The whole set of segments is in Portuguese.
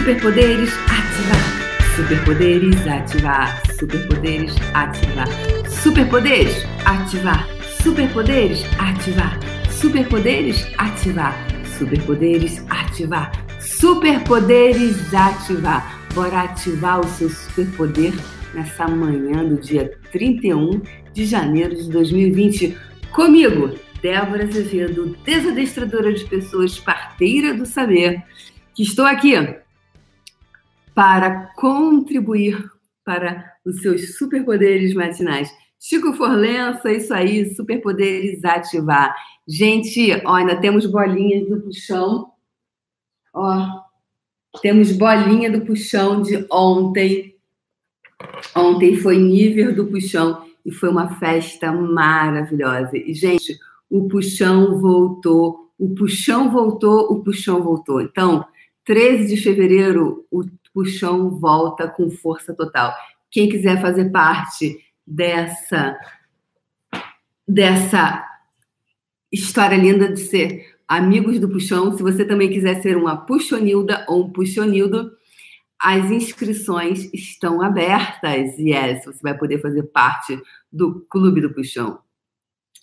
Superpoderes ativar. Superpoderes ativar. Superpoderes ativar. Superpoderes ativar. Superpoderes ativar. Superpoderes ativar. Superpoderes ativar. Superpoderes ativar. Bora ativar o seu superpoder nessa manhã do dia 31 de janeiro de 2020. Comigo, Débora Azevedo, desadestradora de pessoas, parteira do saber, que estou aqui para contribuir para os seus superpoderes matinais. Chico Forlença, isso aí, superpoderes ativar. Gente, ó, ainda temos bolinhas do puxão. Ó, temos bolinha do puxão de ontem. Ontem foi nível do puxão e foi uma festa maravilhosa. E, gente, o puxão voltou, o puxão voltou, o puxão voltou. Então, 13 de fevereiro, o puxão volta com força total. Quem quiser fazer parte dessa dessa história linda de ser amigos do puxão, se você também quiser ser uma puxonilda ou um puxonildo, as inscrições estão abertas. Yes, você vai poder fazer parte do Clube do Puxão.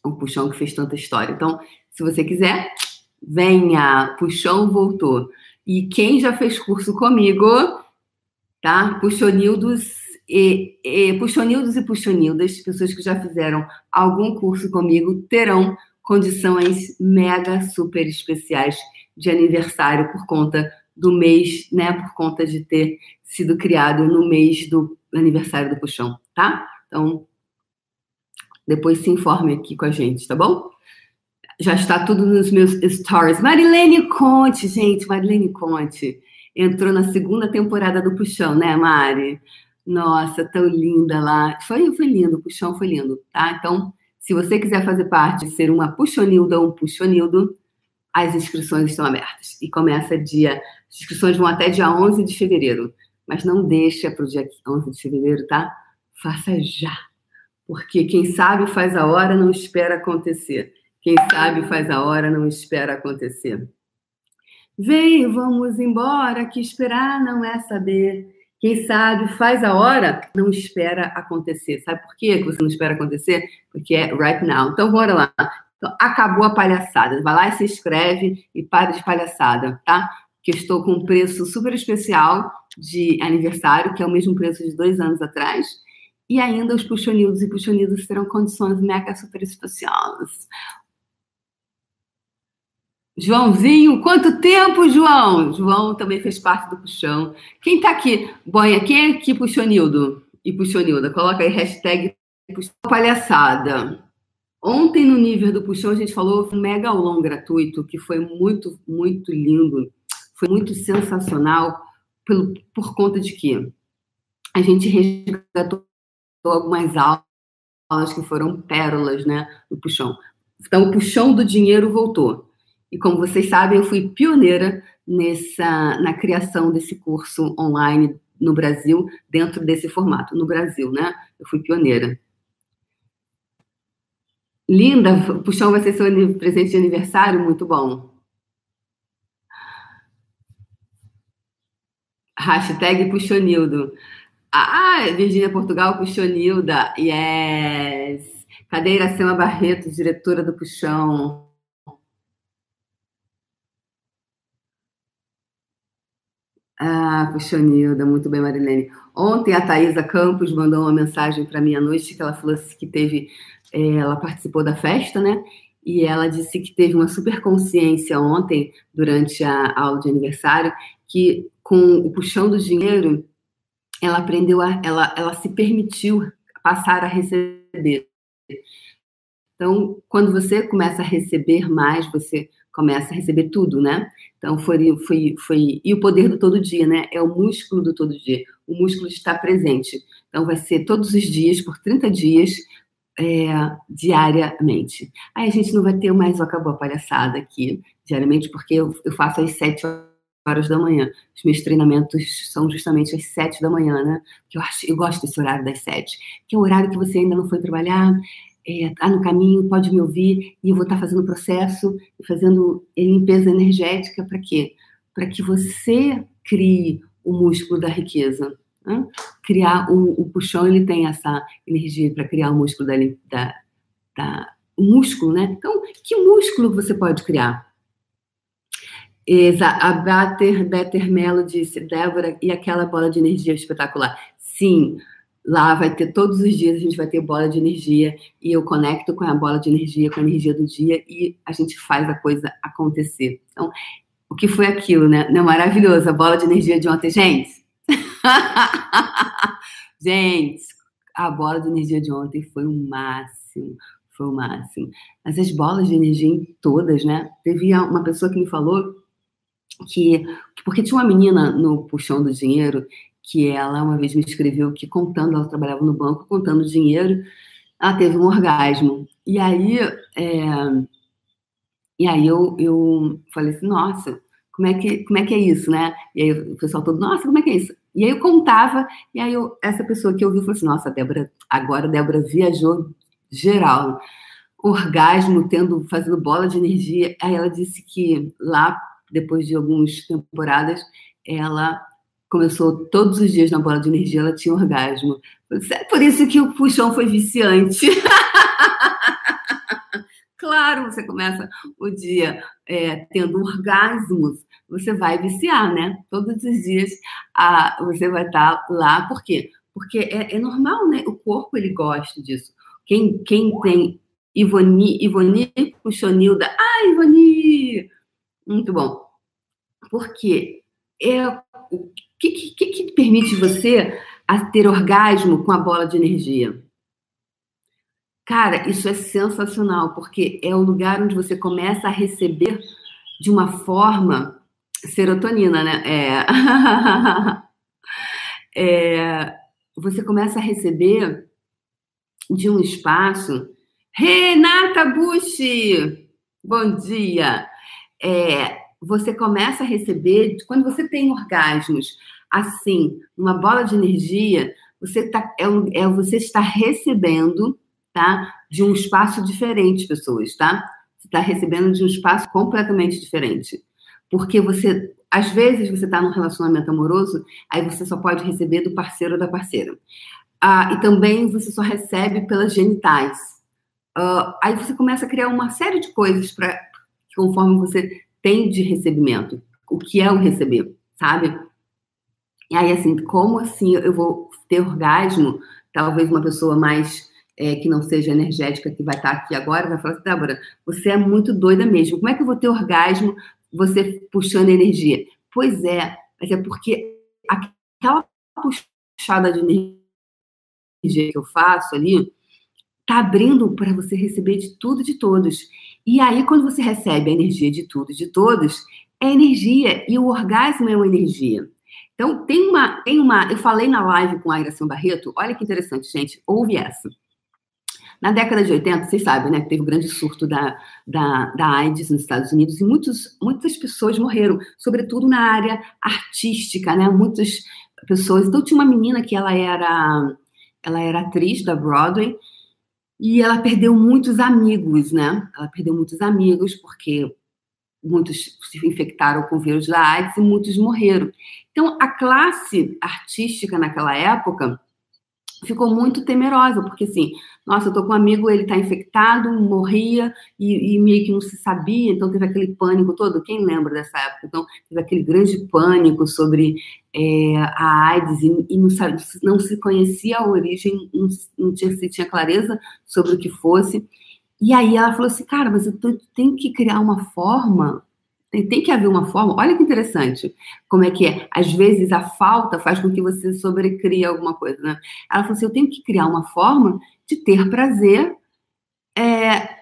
O Puxão que fez tanta história. Então, se você quiser, venha. Puxão voltou. E quem já fez curso comigo, tá? Puxonildos e, e puxonildos e puxonildas, pessoas que já fizeram algum curso comigo, terão condições mega super especiais de aniversário por conta do mês, né? Por conta de ter sido criado no mês do aniversário do puxão, tá? Então, depois se informe aqui com a gente, tá bom? Já está tudo nos meus stories. Marilene Conte, gente, Marilene Conte entrou na segunda temporada do Puxão, né, Mari? Nossa, tão linda lá. Foi, foi lindo, o Puxão foi lindo, tá? Então, se você quiser fazer parte, ser uma Puxonilda ou um Puxonildo, as inscrições estão abertas. E começa dia. As inscrições vão até dia 11 de fevereiro. Mas não deixa para o dia 11 de fevereiro, tá? Faça já. Porque quem sabe faz a hora, não espera acontecer. Quem sabe faz a hora, não espera acontecer. Vem, vamos embora, que esperar não é saber. Quem sabe faz a hora, não espera acontecer. Sabe por quê que você não espera acontecer? Porque é right now. Então, bora lá. Então, acabou a palhaçada. Vai lá e se inscreve e para de palhaçada, tá? Que estou com um preço super especial de aniversário, que é o mesmo preço de dois anos atrás. E ainda os puxonildos e puxonildas terão condições mega super especiais. Joãozinho, quanto tempo, João? João também fez parte do Puxão. Quem tá aqui? Boia, quem é aqui puxou Nildo? E puxou Nilda? Coloca aí hashtag puxão palhaçada. Ontem, no nível do Puxão, a gente falou um mega aulão gratuito, que foi muito, muito lindo. Foi muito sensacional pelo, por conta de que a gente resgatou algumas aulas que foram pérolas, né, do Puxão. Então, o Puxão do Dinheiro voltou. E como vocês sabem, eu fui pioneira nessa na criação desse curso online no Brasil, dentro desse formato, no Brasil, né? Eu fui pioneira. Linda, o puxão vai ser seu presente de aniversário, muito bom. Hashtag Puxonildo. Ah, Virgínia Portugal, Puxonilda. Yes. Cadê Iracema Barreto, diretora do Puxão? Ah, Puxonilda, muito bem, Marilene. Ontem a Thaisa Campos mandou uma mensagem para mim à noite que ela falou assim, que teve, é, ela participou da festa, né? E ela disse que teve uma super consciência ontem, durante a aula de aniversário, que com o puxão do dinheiro, ela aprendeu a, ela, ela se permitiu passar a receber. Então, quando você começa a receber mais, você começa a receber tudo, né? Então, foi, foi, foi. E o poder do todo dia, né? É o músculo do todo dia. O músculo está presente. Então, vai ser todos os dias, por 30 dias, é, diariamente. Aí a gente não vai ter mais o acabou a palhaçada aqui, diariamente, porque eu, eu faço às 7 horas da manhã. Os meus treinamentos são justamente às 7 da manhã, né? Que eu, acho, eu gosto desse horário das 7, que é o horário que você ainda não foi trabalhar, está é, no caminho, pode me ouvir, e eu vou estar tá fazendo processo fazendo limpeza energética para quê? para que você crie o músculo da riqueza. Né? Criar o, o, puxão, ele tem essa energia para criar o músculo da, da, da, o músculo, né? Então, que músculo você pode criar? A Bater Better Mello disse, Débora, e aquela bola de energia espetacular? Sim, lá vai ter todos os dias, a gente vai ter bola de energia, e eu conecto com a bola de energia, com a energia do dia, e a gente faz a coisa acontecer. Então, o que foi aquilo, né? Não é maravilhoso, a bola de energia de ontem, gente. gente, a bola de energia de ontem foi o máximo, foi o máximo. Mas as bolas de energia em todas, né? Teve uma pessoa que me falou que, porque tinha uma menina no puxão do dinheiro que ela uma vez me escreveu que contando, ela trabalhava no banco contando dinheiro, ela teve um orgasmo. E aí, é, e aí eu, eu falei assim, nossa, como é, que, como é que é isso, né? E aí o pessoal todo, nossa, como é que é isso? E aí eu contava, e aí eu, essa pessoa que ouviu falou assim, nossa, Débora, agora Débora viajou geral. Orgasmo, tendo, fazendo bola de energia. Aí ela disse que lá, depois de algumas temporadas, ela começou todos os dias na bola de energia, ela tinha orgasmo. É por isso que o puxão foi viciante. claro, você começa o dia é, tendo orgasmos, você vai viciar, né? Todos os dias ah, você vai estar lá. Por quê? Porque é, é, normal, né? O corpo ele gosta disso. Quem, quem tem Ivoni, Ivoni Puxonilda, ah, Ivoni! Muito bom. Porque é que, que, que permite você a ter orgasmo com a bola de energia? Cara, isso é sensacional, porque é o lugar onde você começa a receber de uma forma serotonina, né? É... é... Você começa a receber de um espaço. Renata Bushi, bom dia. É, você começa a receber, quando você tem orgasmos assim, uma bola de energia, você, tá, é, é, você está recebendo tá, de um espaço diferente, pessoas, tá? Você está recebendo de um espaço completamente diferente. Porque você, às vezes, você está num relacionamento amoroso, aí você só pode receber do parceiro ou da parceira. Ah, e também você só recebe pelas genitais. Uh, aí você começa a criar uma série de coisas para conforme você tem de recebimento. O que é o receber, sabe? E aí, assim, como assim eu vou ter orgasmo? Talvez uma pessoa mais é, que não seja energética, que vai estar aqui agora, vai falar assim, Débora, você é muito doida mesmo. Como é que eu vou ter orgasmo você puxando energia? Pois é, mas é porque aquela puxada de energia que eu faço ali, tá abrindo para você receber de tudo e de todos. E aí, quando você recebe a energia de tudo e de todos, é energia, e o orgasmo é uma energia. Então, tem uma, tem uma. Eu falei na live com a Iração Barreto, olha que interessante, gente, ouve essa. Na década de 80, vocês sabem, né, que teve o um grande surto da, da, da AIDS nos Estados Unidos e muitos, muitas pessoas morreram, sobretudo na área artística, né, muitas pessoas. Então, tinha uma menina que ela era, ela era atriz da Broadway e ela perdeu muitos amigos, né? Ela perdeu muitos amigos porque muitos se infectaram com o vírus da AIDS e muitos morreram. Então, a classe artística naquela época ficou muito temerosa, porque assim, nossa, eu tô com um amigo, ele tá infectado, morria e, e, meio que não se sabia, então teve aquele pânico todo. Quem lembra dessa época? Então, teve aquele grande pânico sobre é, a AIDS e, e não, sabe, não, se conhecia a origem, não, não tinha, se tinha clareza sobre o que fosse. E aí ela falou assim, cara, mas eu tenho que criar uma forma tem, que haver uma forma. Olha que interessante como é que é. Às vezes a falta faz com que você sobrecrie alguma coisa, né? Ela falou assim: eu tenho que criar uma forma de ter prazer é,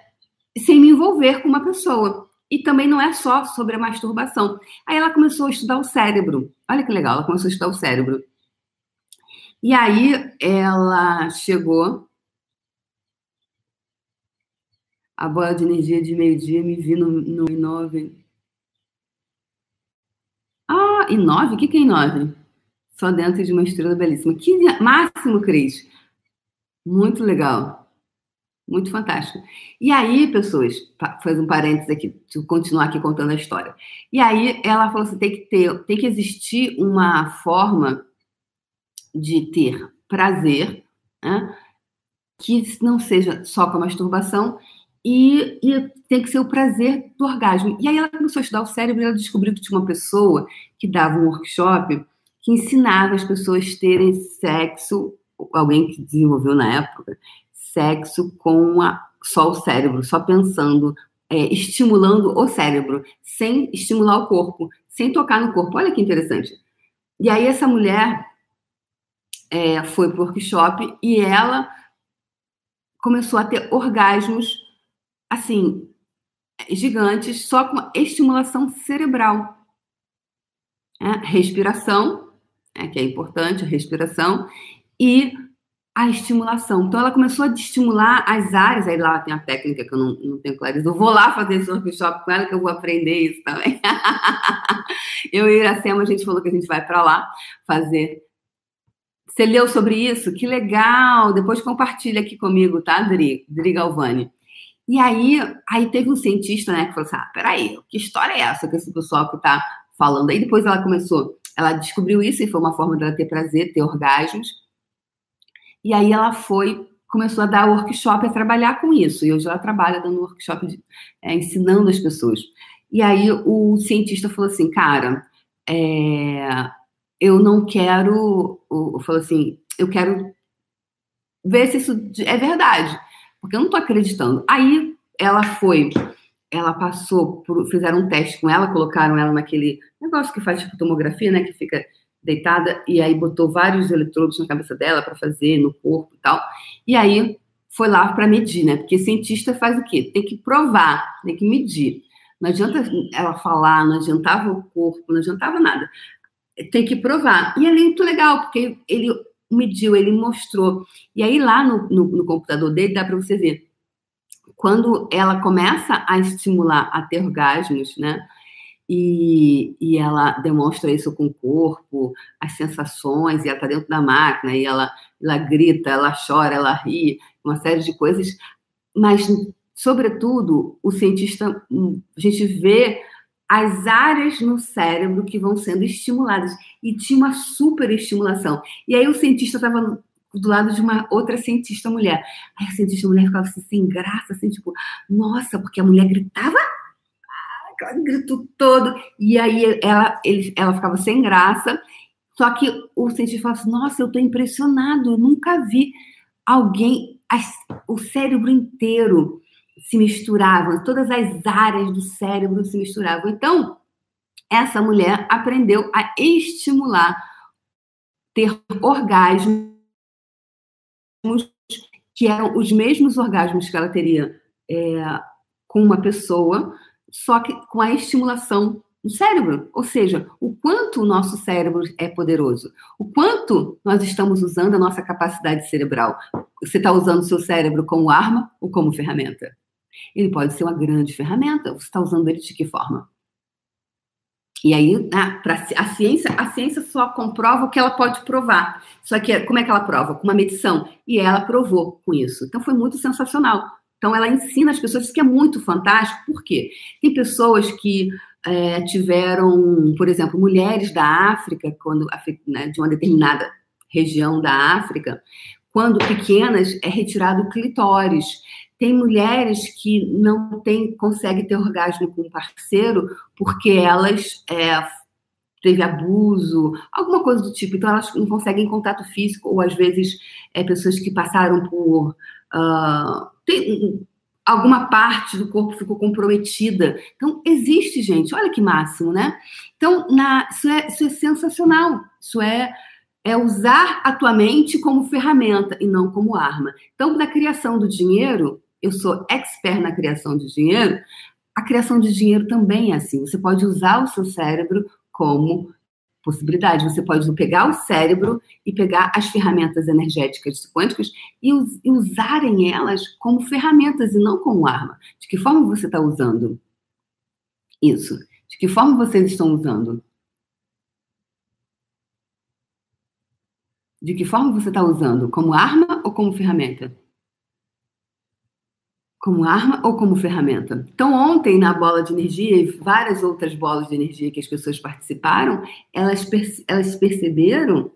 sem me envolver com uma pessoa. E também não é só sobre a masturbação. Aí ela começou a estudar o cérebro. Olha que legal, ela começou a estudar o cérebro. E aí ela chegou. A bola de energia de meio-dia me vi no, no Ah, e nove? O que, que é em nove? Só dentro de uma estrela belíssima. Que máximo, Cris. Muito legal. Muito fantástico. E aí, pessoas, faz um parênteses aqui, continuar aqui contando a história. E aí ela falou assim: tem que ter, tem que existir uma forma de ter prazer, né, que não seja só com a masturbação, e, e, tem que ser o prazer do orgasmo. E aí ela começou a estudar o cérebro e ela descobriu que tinha uma pessoa que dava um workshop que ensinava as pessoas terem sexo, alguém que desenvolveu na época, sexo com a, só o cérebro, só pensando, é, estimulando o cérebro, sem estimular o corpo, sem tocar no corpo. Olha que interessante. E aí essa mulher é, foi para o workshop e ela começou a ter orgasmos, assim, gigantes, só com estimulação cerebral. É, respiração, é, que é importante, a respiração, e a estimulação. Então, ela começou a estimular as áreas, aí lá tem a técnica que eu não, não tenho clareza. Eu vou lá fazer esse workshop com ela, que eu vou aprender isso também. eu e Iracema, a gente falou que a gente vai para lá fazer. Você leu sobre isso? Que legal! Depois compartilha aqui comigo, tá, Dri? Dri Galvani. E aí, aí teve um cientista, né, que falou assim: ah, peraí, que história é essa que esse pessoal que tá falando? Aí depois ela começou, ela descobriu isso e foi uma forma dela ter prazer, ter orgasmos. E aí ela foi, começou a dar workshop, a trabalhar com isso. E hoje ela trabalha dando workshop, de, é, ensinando as pessoas. E aí o cientista falou assim, cara, é, eu não quero, falou assim, eu quero ver se isso é verdade, porque eu não estou acreditando. Aí ela foi, ela passou, por, fizeram um teste com ela, colocaram ela naquele negócio que faz tipo tomografia, né, que fica deitada, e aí botou vários eletrodos na cabeça dela para fazer, no corpo e tal. E aí foi lá para medir, né? Porque cientista faz o quê? Tem que provar, tem que medir. Não adianta ela falar, não adiantava o corpo, não adiantava nada. Tem que provar. E é muito legal, porque ele mediu, ele mostrou. E aí lá no, no, no computador dele dá para você ver. Quando ela começa a estimular a ter orgasmos, né? E, e ela demonstra isso com o corpo, as sensações, e ela está dentro da máquina, e ela, ela grita, ela chora, ela ri, uma série de coisas, mas, sobretudo, o cientista, hum, a gente vê as áreas no cérebro que vão sendo estimuladas, e tinha uma super estimulação. E aí o cientista estava do lado de uma outra cientista mulher. Aí a cientista mulher ficava assim, sem graça, assim, tipo, nossa, porque a mulher gritava grito todo, e aí ela, ele, ela ficava sem graça, só que o cientista falava assim, nossa, eu estou impressionado, eu nunca vi alguém, as, o cérebro inteiro se misturava, todas as áreas do cérebro se misturavam. Então, essa mulher aprendeu a estimular, ter orgasmos que eram os mesmos orgasmos que ela teria é, com uma pessoa, só que com a estimulação do cérebro, ou seja, o quanto o nosso cérebro é poderoso, o quanto nós estamos usando a nossa capacidade cerebral. Você está usando o seu cérebro como arma ou como ferramenta? Ele pode ser uma grande ferramenta. Você está usando ele de que forma? E aí, a, a, ciência, a ciência só comprova o que ela pode provar. Só que como é que ela prova? Com uma medição. E ela provou com isso. Então foi muito sensacional. Então, ela ensina as pessoas, isso que é muito fantástico, por quê? Tem pessoas que é, tiveram, por exemplo, mulheres da África, quando né, de uma determinada região da África, quando pequenas, é retirado o clitóris. Tem mulheres que não tem, conseguem ter orgasmo com um parceiro porque elas é, teve abuso, alguma coisa do tipo. Então, elas não conseguem contato físico, ou às vezes é, pessoas que passaram por. Uh, tem, alguma parte do corpo ficou comprometida. Então, existe, gente. Olha que máximo, né? Então, na, isso, é, isso é sensacional. Isso é, é usar a tua mente como ferramenta e não como arma. Então, na criação do dinheiro, eu sou expert na criação de dinheiro, a criação de dinheiro também é assim. Você pode usar o seu cérebro como possibilidade. Você pode pegar o cérebro e pegar as ferramentas energéticas quânticas e, us e usarem elas como ferramentas e não como arma. De que forma você está usando isso? De que forma vocês estão usando? De que forma você está usando? Como arma ou como ferramenta? Como arma ou como ferramenta. Então, ontem, na bola de energia e várias outras bolas de energia que as pessoas participaram, elas, perce elas perceberam.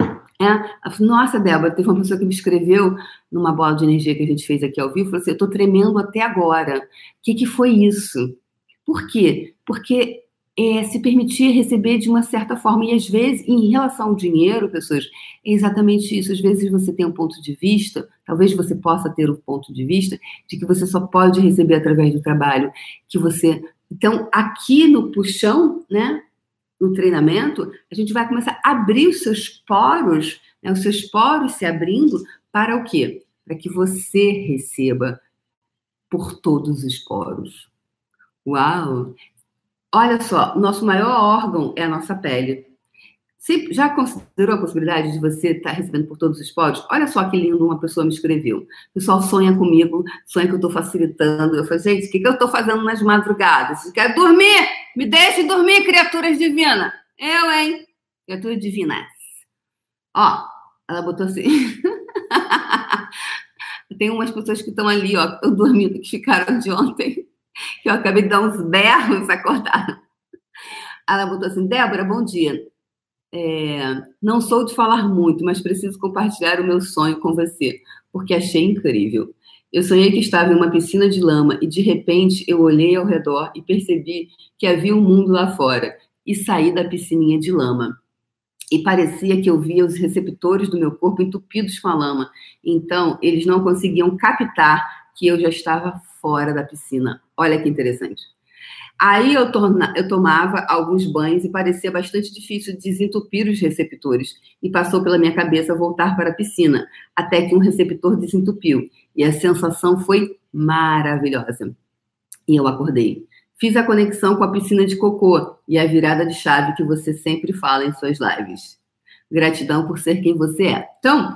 É, nossa, Débora, teve uma pessoa que me escreveu numa bola de energia que a gente fez aqui ao vivo, falou assim: eu estou tremendo até agora. O que, que foi isso? Por quê? Porque é, se permitir receber de uma certa forma. E às vezes, em relação ao dinheiro, pessoas, é exatamente isso. Às vezes você tem um ponto de vista, talvez você possa ter um ponto de vista de que você só pode receber através do trabalho, que você. Então, aqui no puxão, né, no treinamento, a gente vai começar a abrir os seus poros, né, os seus poros se abrindo para o quê? Para que você receba por todos os poros. Uau! Olha só, nosso maior órgão é a nossa pele. Você já considerou a possibilidade de você estar tá recebendo por todos os poros? Olha só que lindo uma pessoa me escreveu. O pessoal sonha comigo, sonha que eu estou facilitando. Eu falei, gente, o que, que eu estou fazendo nas madrugadas? Quer dormir? Me deixe dormir, criaturas divinas. Eu, hein? Criaturas divinas. Ó, ela botou assim. Tem umas pessoas que estão ali, ó, dormindo, que ficaram de ontem eu acabei de dar uns berros acordaram. Ela botou assim: Débora, bom dia. É, não sou de falar muito, mas preciso compartilhar o meu sonho com você, porque achei incrível. Eu sonhei que estava em uma piscina de lama e de repente eu olhei ao redor e percebi que havia um mundo lá fora e saí da piscininha de lama. E parecia que eu via os receptores do meu corpo entupidos com a lama. Então, eles não conseguiam captar que eu já estava fora da piscina. Olha que interessante. Aí eu, torna, eu tomava alguns banhos e parecia bastante difícil desentupir os receptores. E passou pela minha cabeça voltar para a piscina, até que um receptor desentupiu. E a sensação foi maravilhosa. E eu acordei. Fiz a conexão com a piscina de cocô e a virada de chave que você sempre fala em suas lives. Gratidão por ser quem você é. Então,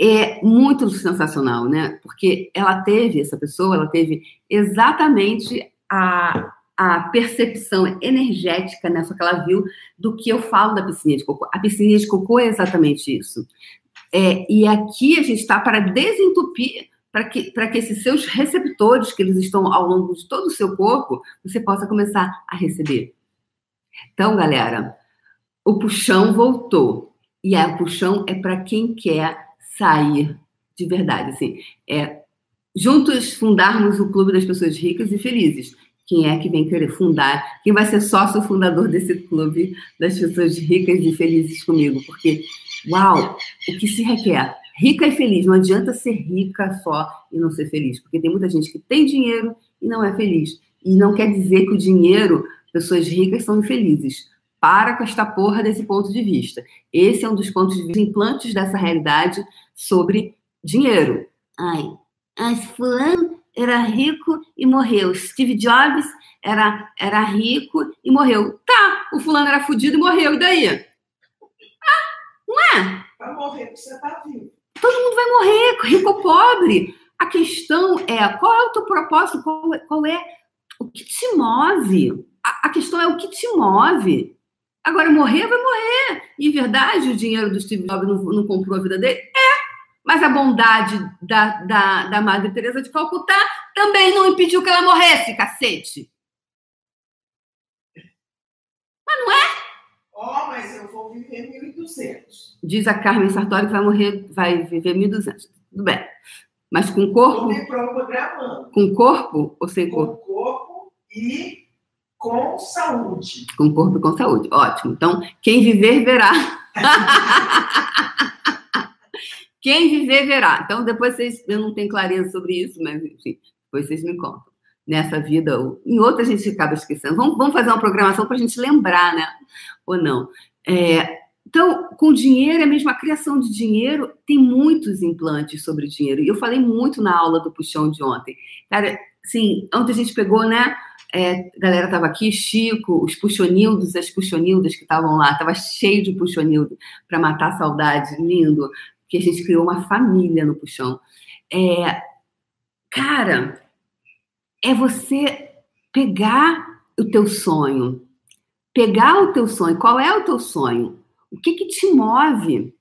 é muito sensacional, né? Porque ela teve, essa pessoa, ela teve exatamente a, a percepção energética, né? Só que ela viu do que eu falo da piscina de cocô. A piscina de cocô é exatamente isso. É, e aqui a gente está para desentupir, para que, para que esses seus receptores, que eles estão ao longo de todo o seu corpo, você possa começar a receber. Então, galera, o puxão voltou. E a puxão é para quem quer sair de verdade, assim, é juntos fundarmos o clube das pessoas ricas e felizes. Quem é que vem querer fundar? Quem vai ser sócio fundador desse clube das pessoas ricas e felizes comigo? Porque, uau, o que se requer? Rica e feliz. Não adianta ser rica só e não ser feliz, porque tem muita gente que tem dinheiro e não é feliz. E não quer dizer que o dinheiro, pessoas ricas são infelizes. Para com esta porra desse ponto de vista. Esse é um dos pontos de vista implantes dessa realidade sobre dinheiro. Ai, mas fulano era rico e morreu. Steve Jobs era, era rico e morreu. Tá, o fulano era fudido e morreu. E daí? Ah, não é? Vai morrer porque você tá vivo. Todo mundo vai morrer, rico ou pobre. A questão é qual é o teu propósito, qual é, qual é o que te move. A, a questão é o que te move. Agora, morrer, vai morrer. E verdade, o dinheiro do Steve Jobs não, não comprou a vida dele? É. Mas a bondade da, da, da Madre Teresa de Calcutá também não impediu que ela morresse, cacete. Mas não é? Ó, oh, mas eu vou viver 1.200. Diz a Carmen Sartori que vai morrer, vai viver 1.200. Tudo bem. Mas com corpo? Com corpo ou sem corpo? Com corpo e com saúde. Com corpo e com saúde. Ótimo. Então, quem viver, verá. quem viver, verá. Então, depois vocês. Eu não tenho clareza sobre isso, mas, enfim, depois vocês me contam. Nessa vida, ou em outra a gente acaba esquecendo. Vamos, vamos fazer uma programação para a gente lembrar, né? Ou não. É, então, com dinheiro, é mesmo a criação de dinheiro, tem muitos implantes sobre dinheiro. E eu falei muito na aula do puxão de ontem. Cara, sim, ontem a gente pegou, né? É, a galera estava aqui, Chico, os puxonildos, as puxonildas que estavam lá, estava cheio de puxonildo para matar a saudade, lindo, que a gente criou uma família no puxão. É, cara, é você pegar o teu sonho, pegar o teu sonho. Qual é o teu sonho? O que que te move?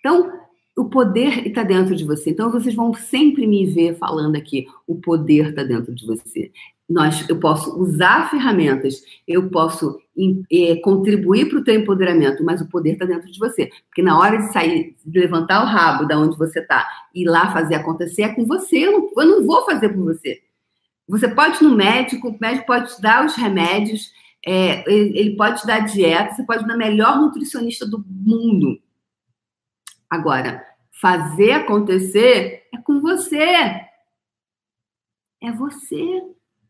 Então, o poder está dentro de você. Então vocês vão sempre me ver falando aqui, o poder está dentro de você. Nós, eu posso usar ferramentas, eu posso contribuir para o teu empoderamento, mas o poder está dentro de você. Porque na hora de sair, de levantar o rabo da onde você está e ir lá fazer acontecer, é com você. Eu não, eu não vou fazer por você. Você pode ir no médico, o médico pode te dar os remédios, é, ele pode te dar dieta, você pode ir na melhor nutricionista do mundo. Agora, fazer acontecer é com você. É você.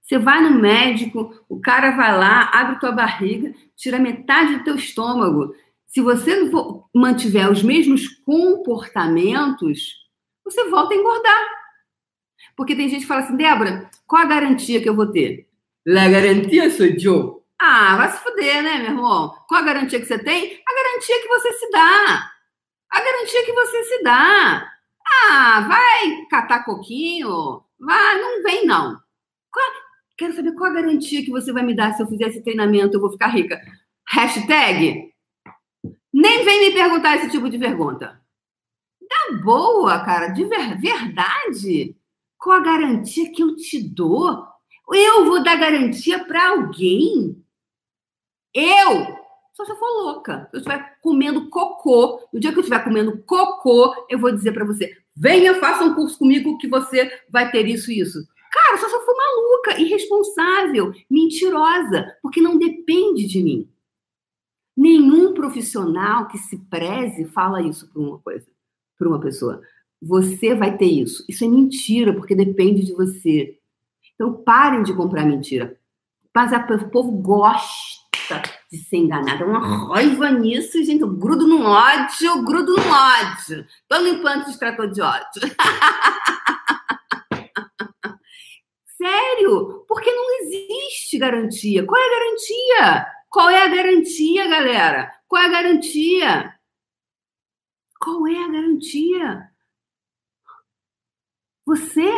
Você vai no médico, o cara vai lá, abre tua barriga, tira metade do teu estômago. Se você mantiver os mesmos comportamentos, você volta a engordar. Porque tem gente que fala assim, Débora, qual a garantia que eu vou ter? La garantia sou eu. Ah, vai se fuder, né, meu irmão? Qual a garantia que você tem? A garantia que você se dá. A garantia que você se dá. Ah, vai catar coquinho? Vai, não vem, não. Quero saber qual a garantia que você vai me dar se eu fizer esse treinamento, eu vou ficar rica. Hashtag? Nem vem me perguntar esse tipo de pergunta. Dá boa, cara, de ver, verdade. Qual a garantia que eu te dou? Eu vou dar garantia para alguém? Eu? Só se eu for louca. Se eu estiver comendo cocô, no dia que eu estiver comendo cocô, eu vou dizer para você: venha, faça um curso comigo que você vai ter isso e isso. Cara, só se eu for maluca, irresponsável, mentirosa, porque não depende de mim. Nenhum profissional que se preze fala isso para uma coisa, para uma pessoa você vai ter isso. Isso é mentira, porque depende de você. Então, parem de comprar mentira. Mas o povo gosta de ser enganado. É uma raiva nisso, gente. Eu grudo no ódio, eu grudo no ódio. Tô limpando esse extrator de ódio. Sério? Porque não existe garantia. Qual é a garantia? Qual é a garantia, galera? Qual é a garantia? Qual é a garantia? Você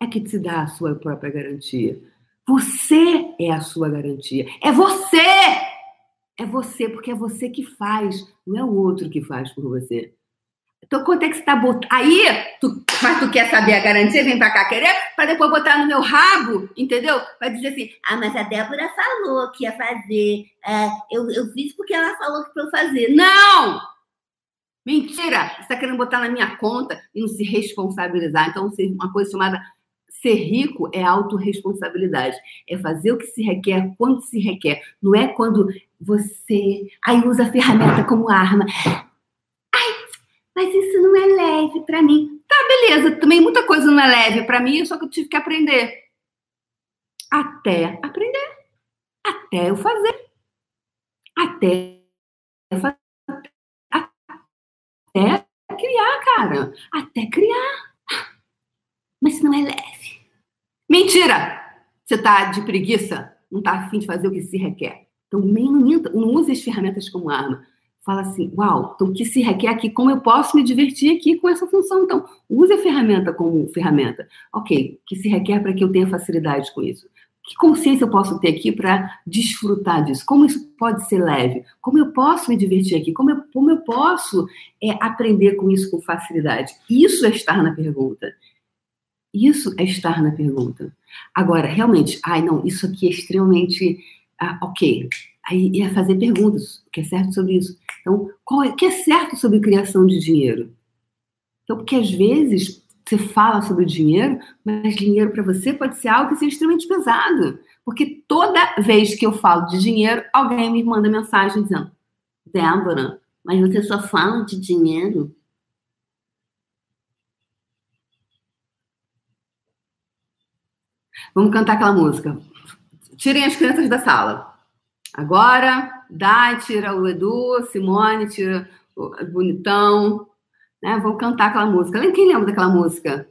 é que te dá a sua própria garantia. Você é a sua garantia. É você! É você, porque é você que faz, não é o outro que faz por você. Então, quanto é que você está botando? Aí, tu, mas tu quer saber a garantia, vem pra cá querer, para depois botar no meu rabo, entendeu? Vai dizer assim: ah, mas a Débora falou que ia fazer. É, eu, eu fiz porque ela falou que pra eu fazer. Não! Mentira! Você está querendo botar na minha conta e não se responsabilizar. Então, uma coisa chamada ser rico é autorresponsabilidade. É fazer o que se requer quando se requer. Não é quando você aí usa a ferramenta como arma. Mas isso não é leve para mim. Tá, beleza. Também muita coisa não é leve para mim, só que eu tive que aprender. Até aprender. Até eu fazer. Até eu fazer até criar, cara. Até criar. Mas não é leve. Mentira! Você tá de preguiça? Não tá afim de fazer o que se requer. Então, nem, não use as ferramentas como arma. Fala assim, uau, então o que se requer aqui? Como eu posso me divertir aqui com essa função? Então, use a ferramenta como ferramenta. Ok, o que se requer para que eu tenha facilidade com isso? Que consciência eu posso ter aqui para desfrutar disso? Como isso pode ser leve? Como eu posso me divertir aqui? Como eu, como eu posso é, aprender com isso com facilidade? Isso é estar na pergunta. Isso é estar na pergunta. Agora, realmente, ai não, isso aqui é extremamente ah, ok. Aí é fazer perguntas, o que é certo sobre isso. Então, qual é, o que é certo sobre criação de dinheiro? Então, porque às vezes você fala sobre dinheiro, mas dinheiro para você pode ser algo que seja extremamente pesado. Porque toda vez que eu falo de dinheiro, alguém me manda mensagem dizendo: Débora, mas você só fala de dinheiro? Vamos cantar aquela música. Tirem as crianças da sala. Agora, Dai, tira o Edu, Simone, tira o Bonitão, né? Vou cantar aquela música. Quem lembra daquela música?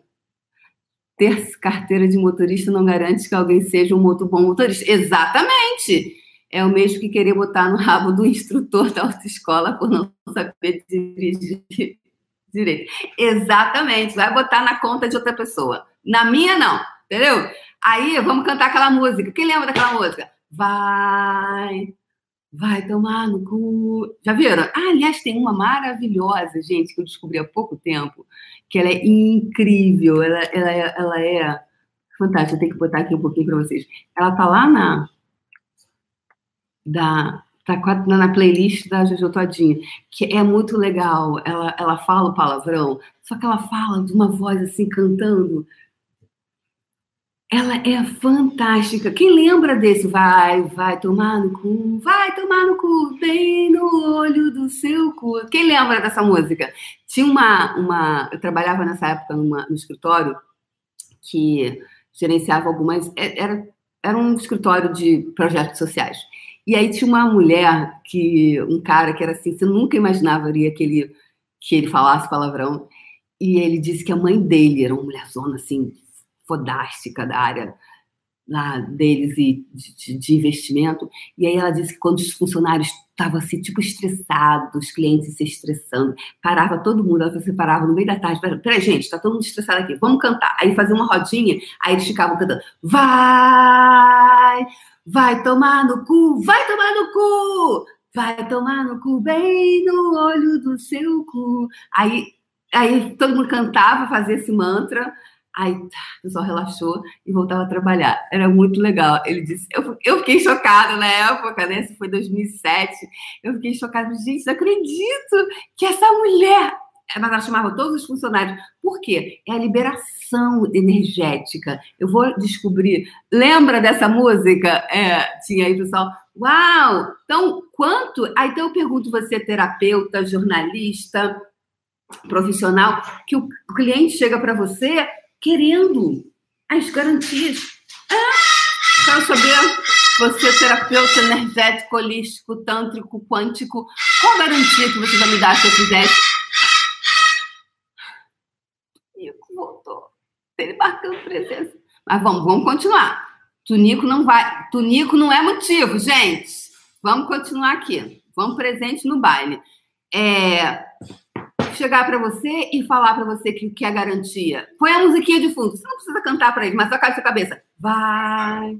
Ter carteira de motorista não garante que alguém seja um muito bom motorista. Exatamente! É o mesmo que querer botar no rabo do instrutor da autoescola por não saber dirigir direito. Exatamente. Vai botar na conta de outra pessoa. Na minha, não. Entendeu? Aí, vamos cantar aquela música. Quem lembra daquela música? Vai, Vai tomar no cu. Já viram? Ah, aliás, tem uma maravilhosa, gente, que eu descobri há pouco tempo, que ela é incrível. Ela, ela, é, ela é fantástica. Eu tenho que botar aqui um pouquinho para vocês. Ela tá lá na. Da, tá na playlist da Jojo Todinho, que é muito legal. Ela, ela fala o palavrão, só que ela fala de uma voz assim, cantando ela é fantástica. Quem lembra desse? Vai, vai tomar no cu, vai tomar no cu, bem no olho do seu cu. Quem lembra dessa música? Tinha uma. uma eu trabalhava nessa época numa, no escritório que gerenciava algumas. É, era, era um escritório de projetos sociais. E aí tinha uma mulher que. um cara que era assim, você nunca imaginaria que ele, que ele falasse palavrão. E ele disse que a mãe dele era uma mulherzona assim, fodástica da área lá deles e de, de, investimento. E aí ela disse que quando os funcionários estavam assim, tipo, estressados, os clientes se estressando, parava todo mundo, ela se parava no meio da tarde, peraí, gente, tá todo mundo estressado aqui, vamos cantar. Aí fazia uma rodinha, aí eles ficavam cantando, vai, vai tomar no cu, vai tomar no cu, vai tomar no cu, bem no olho do seu cu. Aí, aí todo mundo cantava, fazia esse mantra, Aí tá, o pessoal relaxou e voltava a trabalhar. Era muito legal. Ele disse, eu, eu fiquei chocada na época, né? Isso foi 2007. Eu fiquei chocada, gente, não acredito que essa mulher. Mas ela chamava todos os funcionários. Por quê? É a liberação energética. Eu vou descobrir. Lembra dessa música? É, tinha aí, pessoal. Uau! Então, quanto. Aí então eu pergunto você, terapeuta, jornalista, profissional, que o cliente chega para você querendo as garantias. Ah, quero saber, você, terapeuta energético, holístico, tântrico, quântico, qual garantia que você vai me dar se eu fizesse? Tunico voltou. Ele marcando presença. Mas vamos, vamos continuar. Tunico não vai. Tunico não é motivo, gente. Vamos continuar aqui. Vamos presente no baile. É, chegar para você e falar para você que, que é garantia. Põe a musiquinha de fundo. Você não precisa cantar para ele, mas só cai na sua cabeça. Vai.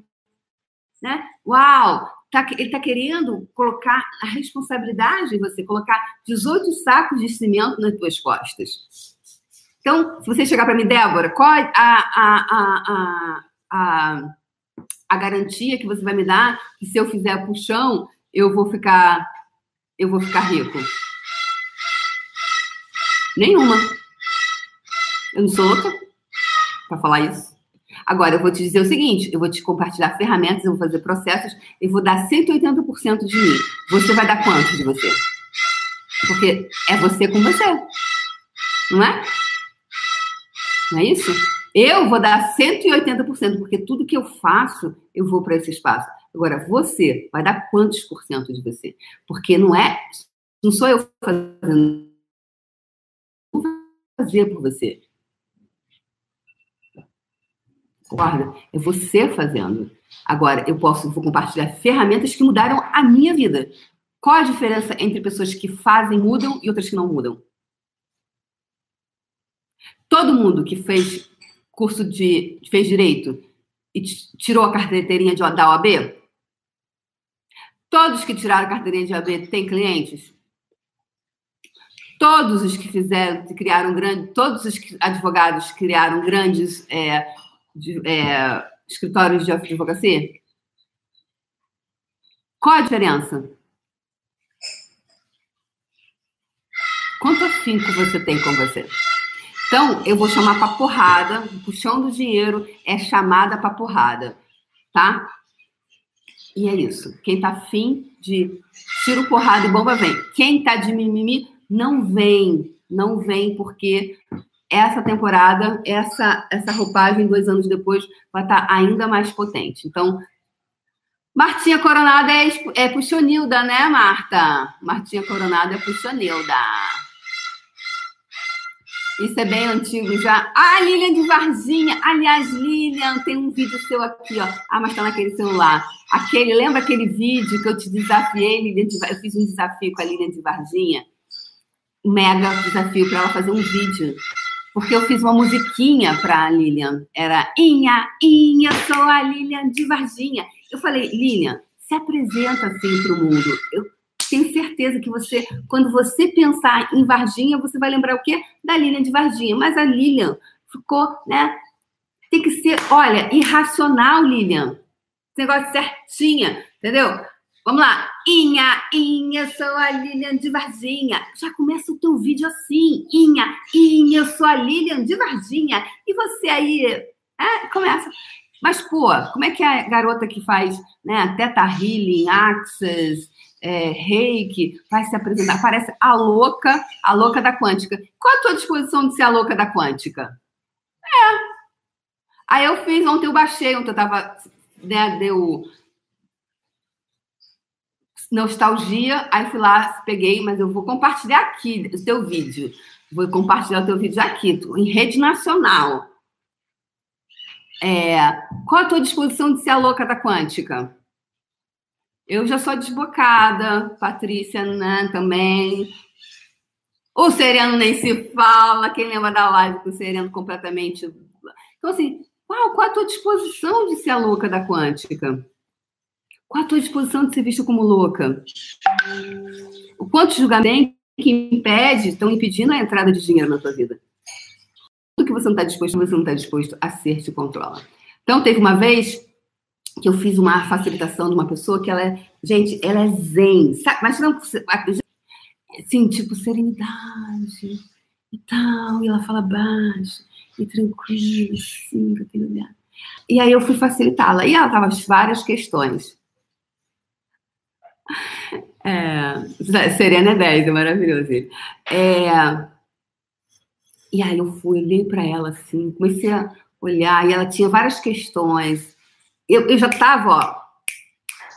Né? Uau! Tá, ele está querendo colocar a responsabilidade em você, colocar 18 sacos de cimento nas tuas costas. Então, se você chegar para mim, Débora, qual a, a, a, a, a, garantia que você vai me dar que se eu fizer puxão, eu vou ficar eu vou ficar rico? Nenhuma. Eu não sou louca para falar isso. Agora, eu vou te dizer o seguinte: eu vou te compartilhar ferramentas, eu vou fazer processos e vou dar 180% de mim. Você vai dar quanto de você? Porque é você com você. Não é? Não é isso? Eu vou dar 180%, porque tudo que eu faço, eu vou para esse espaço. Agora, você vai dar quantos por cento de você? Porque não é. Não sou eu fazendo fazer por você. Concorda? É você fazendo. Agora, eu posso vou compartilhar ferramentas que mudaram a minha vida. Qual a diferença entre pessoas que fazem, mudam e outras que não mudam? Todo mundo que fez curso de fez direito e tirou a carteirinha de, da OAB? Todos que tiraram a carteirinha de OAB têm clientes? Todos os que fizeram, criaram grande, todos os advogados criaram grandes é, de, é, escritórios de advocacia? Qual a diferença? Quanto afinco você tem com você? Então, eu vou chamar para porrada, o puxão do dinheiro é chamada para porrada, tá? E é isso. Quem tá afim de tiro, porrada e bomba vem. Quem tá de mimimi, não vem, não vem, porque essa temporada, essa, essa roupagem, dois anos depois, vai estar ainda mais potente. Então, Martinha Coronada é, é puxonilda, né, Marta? Martinha Coronada é puxonilda. Isso é bem antigo já. Ah, Lilian de Varginha. Aliás, Lilian, tem um vídeo seu aqui, ó. Ah, mas tá naquele celular. Aquele, lembra aquele vídeo que eu te desafiei, Lilian de, Eu fiz um desafio com a Lilian de Varginha mega desafio para ela fazer um vídeo. Porque eu fiz uma musiquinha para a Lilian. Era Inha, Inha, sou a Lilian de Varginha. Eu falei, Lilian, se apresenta assim para o mundo. Eu tenho certeza que você, quando você pensar em Varginha, você vai lembrar o quê? Da Lilian de Varginha. Mas a Lilian ficou, né? Tem que ser, olha, irracional, Lilian. Esse negócio certinha, entendeu? Vamos lá. Inha, Inha, sou a Lilian de Varginha. Já começa o teu vídeo assim. Inha, Inha, sou a Lilian de Varginha. E você aí, é, começa. Mas, pô, como é que a garota que faz né, Teta Healing, Access, é, Reiki, vai se apresentar? Parece a louca, a louca da quântica. Qual a tua disposição de ser a louca da quântica? É. Aí eu fiz, ontem eu baixei, ontem eu tava, né, deu nostalgia, aí fui lá, peguei, mas eu vou compartilhar aqui o teu vídeo. Vou compartilhar o teu vídeo aqui, em rede nacional. É, qual a tua disposição de ser a louca da quântica? Eu já sou desbocada, Patrícia também. O Sereno nem se fala, quem lembra da live com o Sereno completamente. Então, assim, qual, qual a tua disposição de ser a louca da quântica? Qual a tua disposição de ser vista como louca? O quanto julgamento que impede, estão impedindo a entrada de dinheiro na tua vida? Tudo que você não está disposto, você não está disposto a ser, te controla. Então, teve uma vez que eu fiz uma facilitação de uma pessoa que ela é, gente, ela é zen, sabe? Não, assim, tipo, serenidade e tal, e ela fala baixo e tranquilo, assim, com aquele olhar. E aí eu fui facilitá-la. E ela tava várias questões. É, Serena é 10, é maravilhoso. É, e aí eu fui, olhei para ela assim, comecei a olhar, e ela tinha várias questões. Eu, eu já estava, ó,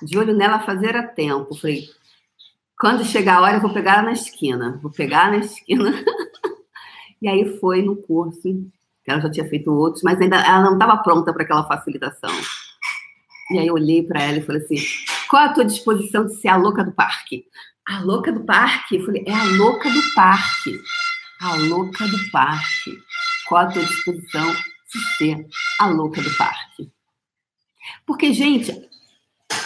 de olho nela fazer a tempo. Falei, quando chegar a hora, eu vou pegar ela na esquina. Vou pegar na esquina. e aí foi no curso, ela já tinha feito outros, mas ainda ela não estava pronta para aquela facilitação. E aí eu olhei para ela e falei assim: qual a tua disposição de ser a louca do parque? A louca do parque? Eu falei: é a louca do parque. A louca do parque. Qual a tua disposição de ser a louca do parque? Porque, gente,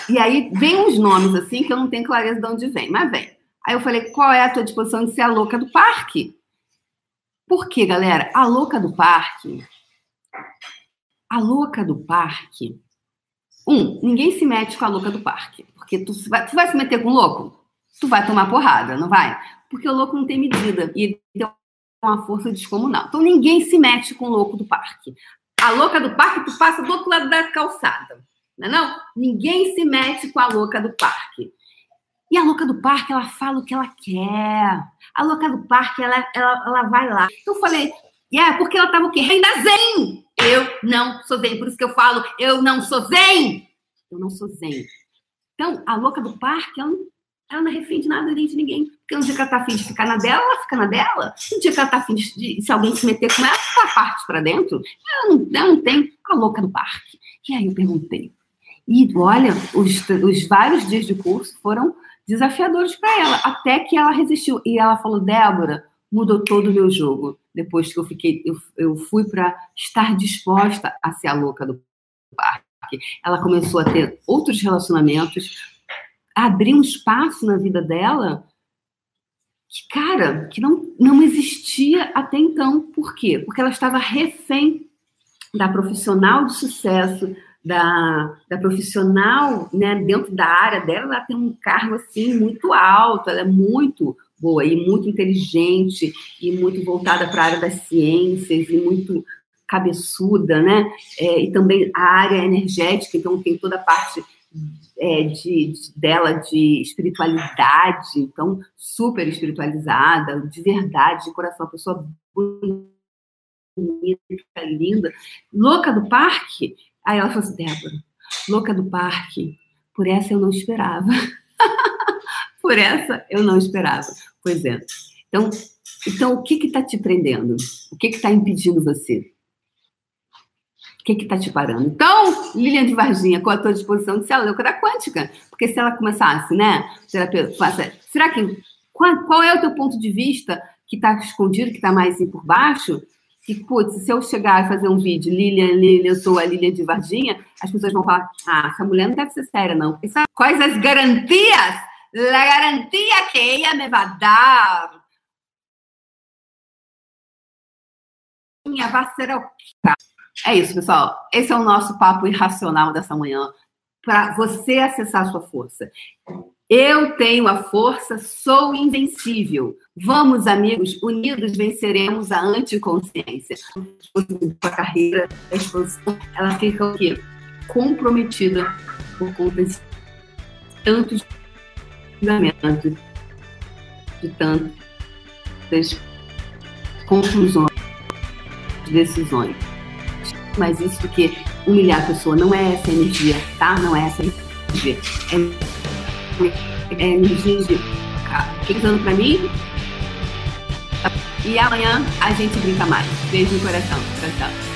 e aí vem uns nomes assim que eu não tenho clareza de onde vem, mas vem. Aí eu falei: qual é a tua disposição de ser a louca do parque? Por quê, galera? A louca do parque. A louca do parque um, ninguém se mete com a louca do parque. Porque tu vai, tu vai se meter com o louco? Tu vai tomar porrada, não vai? Porque o louco não tem medida e ele tem uma força descomunal. Então ninguém se mete com o louco do parque. A louca do parque, tu passa do outro lado da calçada. Não é não? Ninguém se mete com a louca do parque. E a louca do parque, ela fala o que ela quer. A louca do parque, ela, ela, ela vai lá. Então eu falei, é, yeah, porque ela tava o quê? Renda zen! Eu não sou zen. Por isso que eu falo, eu não sou zen. Eu não sou zen. Então, a louca do parque, ela não, ela não é de nada nem de ninguém. Porque no dia que ela tá afim de ficar na dela, ela fica na dela. No dia que ela tá afim de, se alguém se meter com ela, ela parte para dentro. Ela não, ela não tem a louca do parque. E aí eu perguntei. E olha, os, os vários dias de curso foram desafiadores para ela, até que ela resistiu. E ela falou: Débora, mudou todo o meu jogo depois que eu fiquei, eu, eu fui para estar disposta a ser a louca do parque. Ela começou a ter outros relacionamentos, a abrir um espaço na vida dela que, cara, que não, não existia até então. Por quê? Porque ela estava refém da profissional de sucesso, da, da profissional, né, dentro da área dela, ela tem um cargo assim muito alto, ela é muito boa e muito inteligente e muito voltada para a área das ciências e muito cabeçuda, né? É, e também a área energética, então tem toda a parte é, de, de, dela de espiritualidade, então super espiritualizada, de verdade, de coração, uma pessoa bonita, linda, louca do parque. Aí ela falou assim, Débora, louca do parque, por essa eu não esperava. por essa eu não esperava. Pois é. Então, então o que está te prendendo? O que está impedindo você? O que está te parando? Então, Lilian de Varginha, com a tua disposição de ser a louca da quântica. Porque se ela começasse, né? será que. Qual, qual, é o teu ponto de vista que está escondido, que está mais por baixo? que, putz, se eu chegar e fazer um vídeo, Lilian, Lilian, eu sou a Lilian de Varginha, as pessoas vão falar, ah, essa mulher não deve ser séria, não. Quais as garantias? A garantia que ela me vai dar vai ser o É isso, pessoal. Esse é o nosso papo irracional dessa manhã, para você acessar a sua força. Eu tenho a força, sou invencível. Vamos, amigos, unidos venceremos a anticonsciência. A carreira, a exposição, ela fica o quê? Comprometida por conta de tantos julgamentos, de tantas conclusões, decisões. Mas isso que humilhar a pessoa não é essa energia, tá? Não é essa energia. É é, energia de quem dando pra mim. E amanhã a gente brinca mais. Beijo no coração. Tchau, tchau.